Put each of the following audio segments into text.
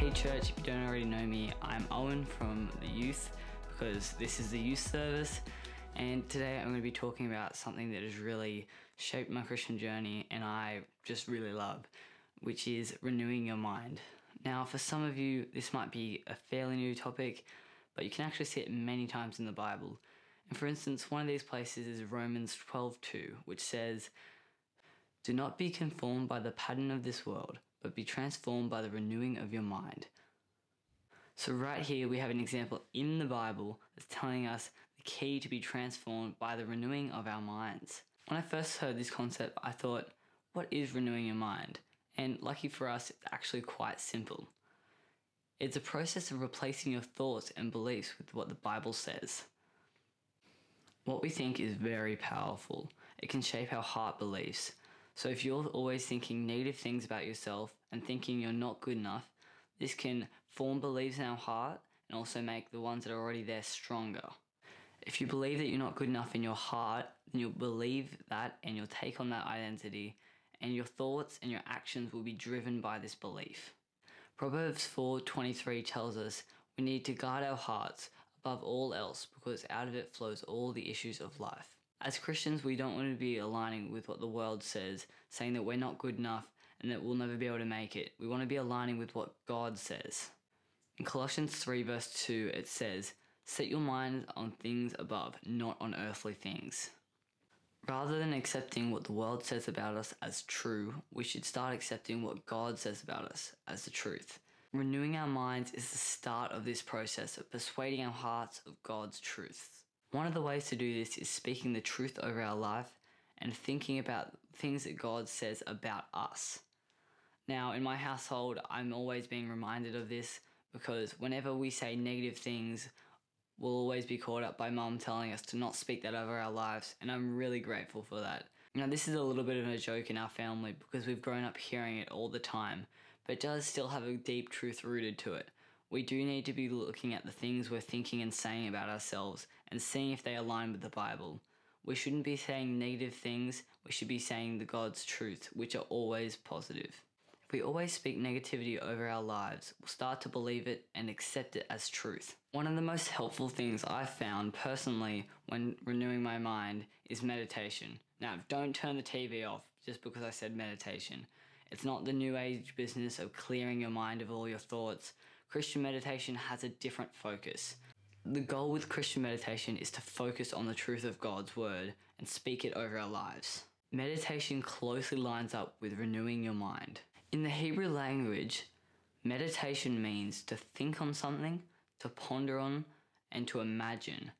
Hey church, if you don't already know me, I'm Owen from the youth because this is the youth service. And today I'm going to be talking about something that has really shaped my Christian journey and I just really love, which is renewing your mind. Now, for some of you, this might be a fairly new topic, but you can actually see it many times in the Bible. And for instance, one of these places is Romans 12:2, which says, "Do not be conformed by the pattern of this world, but be transformed by the renewing of your mind." So right here we have an example in the Bible that's telling us the key to be transformed by the renewing of our minds. When I first heard this concept, I thought, what is renewing your mind? And lucky for us, it's actually quite simple. It's a process of replacing your thoughts and beliefs with what the Bible says. What we think is very powerful. It can shape our heart beliefs. So if you're always thinking negative things about yourself and thinking you're not good enough, this can form beliefs in our heart and also make the ones that are already there stronger. If you believe that you're not good enough in your heart, then you'll believe that and you'll take on that identity, and your thoughts and your actions will be driven by this belief. Proverbs 4:23 tells us we need to guard our hearts above all else because out of it flows all the issues of life. As Christians, we don't want to be aligning with what the world says, saying that we're not good enough and that we'll never be able to make it. We want to be aligning with what God says. In Colossians 3, verse 2, it says, Set your mind on things above, not on earthly things. Rather than accepting what the world says about us as true, we should start accepting what God says about us as the truth. Renewing our minds is the start of this process of persuading our hearts of God's truths. One of the ways to do this is speaking the truth over our life and thinking about things that God says about us. Now, in my household, I'm always being reminded of this because whenever we say negative things, we'll always be caught up by mum telling us to not speak that over our lives, and I'm really grateful for that. Now, this is a little bit of a joke in our family because we've grown up hearing it all the time, but it does still have a deep truth rooted to it. We do need to be looking at the things we're thinking and saying about ourselves and seeing if they align with the Bible. We shouldn't be saying negative things, we should be saying the God's truth, which are always positive. If we always speak negativity over our lives, we'll start to believe it and accept it as truth. One of the most helpful things I've found personally when renewing my mind is meditation. Now, don't turn the TV off just because I said meditation. It's not the new age business of clearing your mind of all your thoughts. Christian meditation has a different focus. The goal with Christian meditation is to focus on the truth of God's word and speak it over our lives. Meditation closely lines up with renewing your mind. In the Hebrew language, meditation means to think on something, to ponder on, and to imagine.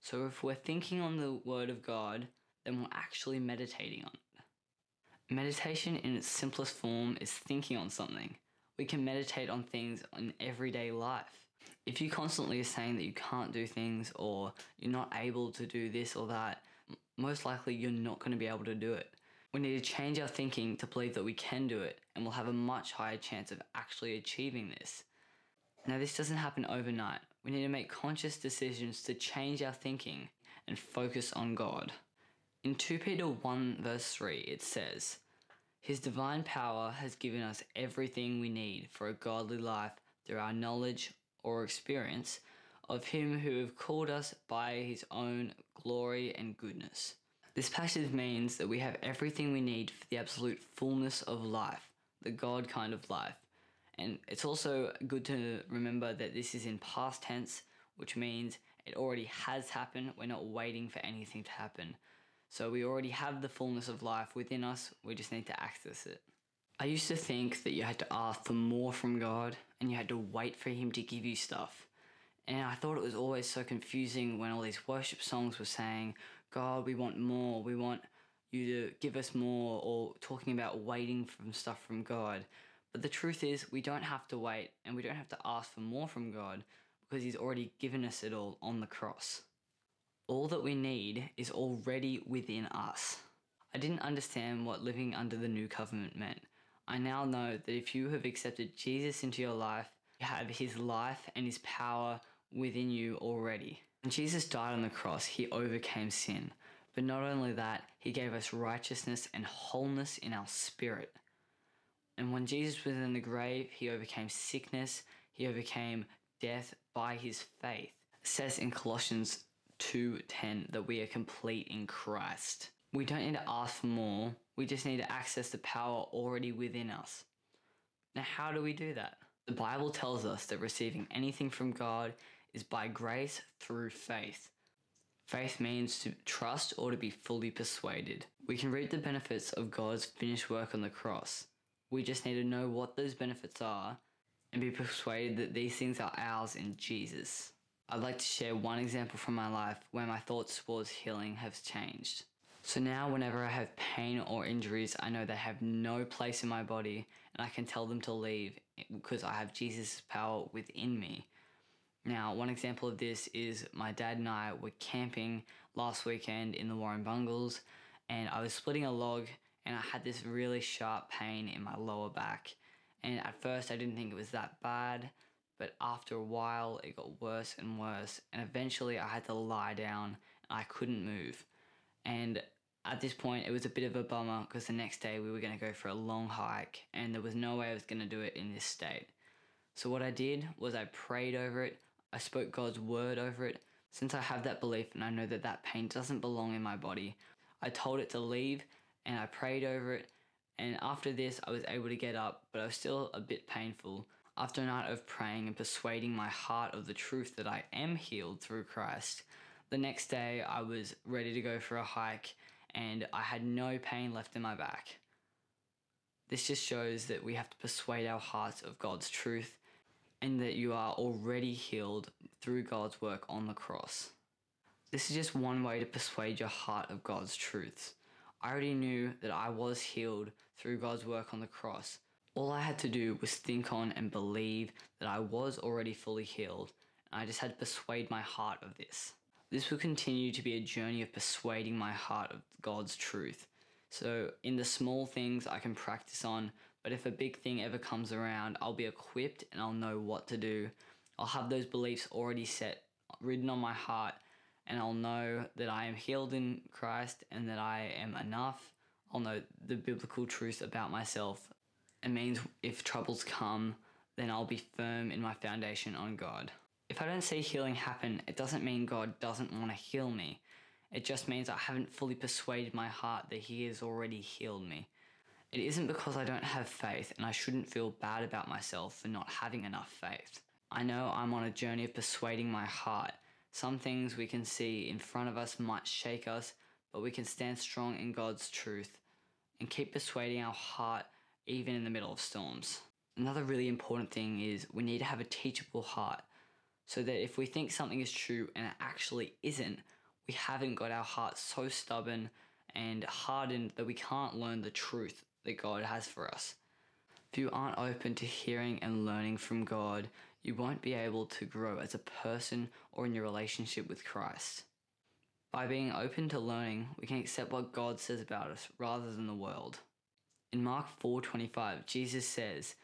So if we're thinking on the Word of God, then we're actually meditating on it. Meditation in its simplest form is thinking on something. We can meditate on things in everyday life. If you constantly are saying that you can't do things or you're not able to do this or that, most likely you're not going to be able to do it. We need to change our thinking to believe that we can do it and we'll have a much higher chance of actually achieving this. Now, this doesn't happen overnight. We need to make conscious decisions to change our thinking and focus on God. In 2 Peter 1, verse 3, it says, His divine power has given us everything we need for a godly life through our knowledge or experience of Him who have called us by His own glory and goodness. This passage means that we have everything we need for the absolute fullness of life, the God kind of life. And it's also good to remember that this is in past tense, which means it already has happened. We're not waiting for anything to happen. So we already have the fullness of life within us, we just need to access it. I used to think that you had to ask for more from God and you had to wait for Him to give you stuff. And I thought it was always so confusing when all these worship songs were saying, God, we want more, we want you to give us more, or talking about waiting from stuff from God. But the truth is, we don't have to wait and we don't have to ask for more from God because He's already given us it all on the cross. All that we need is already within us. I didn't understand what living under the new covenant meant. I now know that if you have accepted Jesus into your life, you have His life and His power within you already. When Jesus died on the cross, he overcame sin. But not only that, he gave us righteousness and wholeness in our spirit. And when Jesus was in the grave, he overcame sickness, he overcame death by his faith. It says in Colossians 2:10 that we are complete in Christ. We don't need to ask for more. We just need to access the power already within us. Now, how do we do that? The Bible tells us that receiving anything from God is by grace through faith. Faith means to trust or to be fully persuaded. We can reap the benefits of God's finished work on the cross. We just need to know what those benefits are and be persuaded that these things are ours in Jesus. I'd like to share one example from my life where my thoughts towards healing have changed. So now, whenever I have pain or injuries, I know they have no place in my body and I can tell them to leave because I have Jesus' power within me. Now, one example of this is my dad and I were camping last weekend in the Warrumbungles, and I was splitting a log, and I had this really sharp pain in my lower back. And at first, I didn't think it was that bad, but after a while, it got worse and worse, and eventually, I had to lie down and I couldn't move. And at this point, it was a bit of a bummer because the next day we were going to go for a long hike, and there was no way I was going to do it in this state. So, what I did was I prayed over it I spoke God's word over it. Since I have that belief and I know that that pain doesn't belong in my body, I told it to leave and I prayed over it. And after this, I was able to get up, but I was still a bit painful. After a night of praying and persuading my heart of the truth that I am healed through Christ, the next day I was ready to go for a hike and I had no pain left in my back. This just shows that we have to persuade our hearts of God's truth and that you are already healed through God's work on the cross. This is just one way to persuade your heart of God's truths. I already knew that I was healed through God's work on the cross. All I had to do was think on and believe that I was already fully healed, and I just had to persuade my heart of this. This will continue to be a journey of persuading my heart of God's truth. So, in the small things I can practice on, but if a big thing ever comes around, I'll be equipped and I'll know what to do. I'll have those beliefs already set, written on my heart, and I'll know that I am healed in Christ and that I am enough. I'll know the biblical truth about myself. It means if troubles come, then I'll be firm in my foundation on God. If I don't see healing happen, it doesn't mean God doesn't want to heal me. It just means I haven't fully persuaded my heart that He has already healed me. It isn't because I don't have faith and I shouldn't feel bad about myself for not having enough faith. I know I'm on a journey of persuading my heart. Some things we can see in front of us might shake us, but we can stand strong in God's truth and keep persuading our heart even in the middle of storms. Another really important thing is we need to have a teachable heart so that if we think something is true and it actually isn't, we haven't got our hearts so stubborn and hardened that we can't learn the truth that God has for us. If you aren't open to hearing and learning from God, you won't be able to grow as a person or in your relationship with Christ. By being open to learning, we can accept what God says about us rather than the world. In Mark 4:25, Jesus says,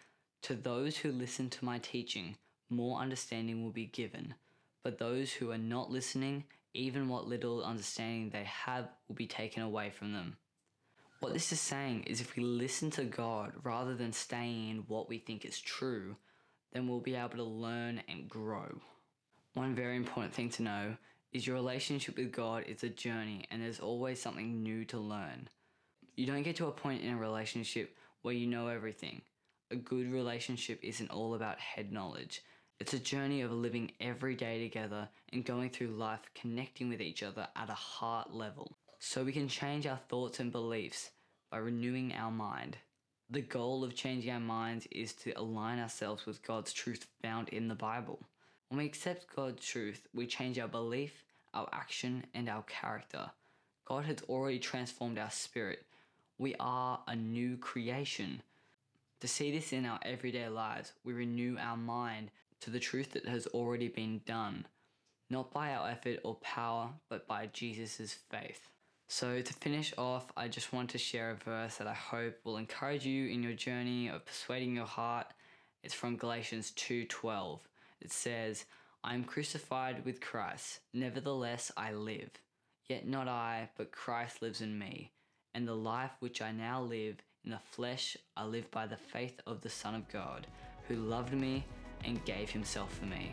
"To those who listen to my teaching, more understanding will be given, but those who are not listening, even what little understanding they have will be taken away from them." What this is saying is if we listen to God rather than staying in what we think is true, then we'll be able to learn and grow. One very important thing to know is your relationship with God is a journey and there's always something new to learn. You don't get to a point in a relationship where you know everything. A good relationship isn't all about head knowledge. It's a journey of living every day together and going through life connecting with each other at a heart level so we can change our thoughts and beliefs by renewing our mind. The goal of changing our minds is to align ourselves with God's truth found in the Bible. When we accept God's truth, we change our belief, our action, and our character. God has already transformed our spirit. We are a new creation. To see this in our everyday lives, we renew our mind to the truth that has already been done, not by our effort or power, but by Jesus' faith. So, to finish off, I just want to share a verse that I hope will encourage you in your journey of persuading your heart. It's from Galatians 2:12. It says, "I am crucified with Christ; nevertheless I live. Yet not I, but Christ lives in me. And the life which I now live In the flesh, I live by the faith of the Son of God, who loved me and gave himself for me.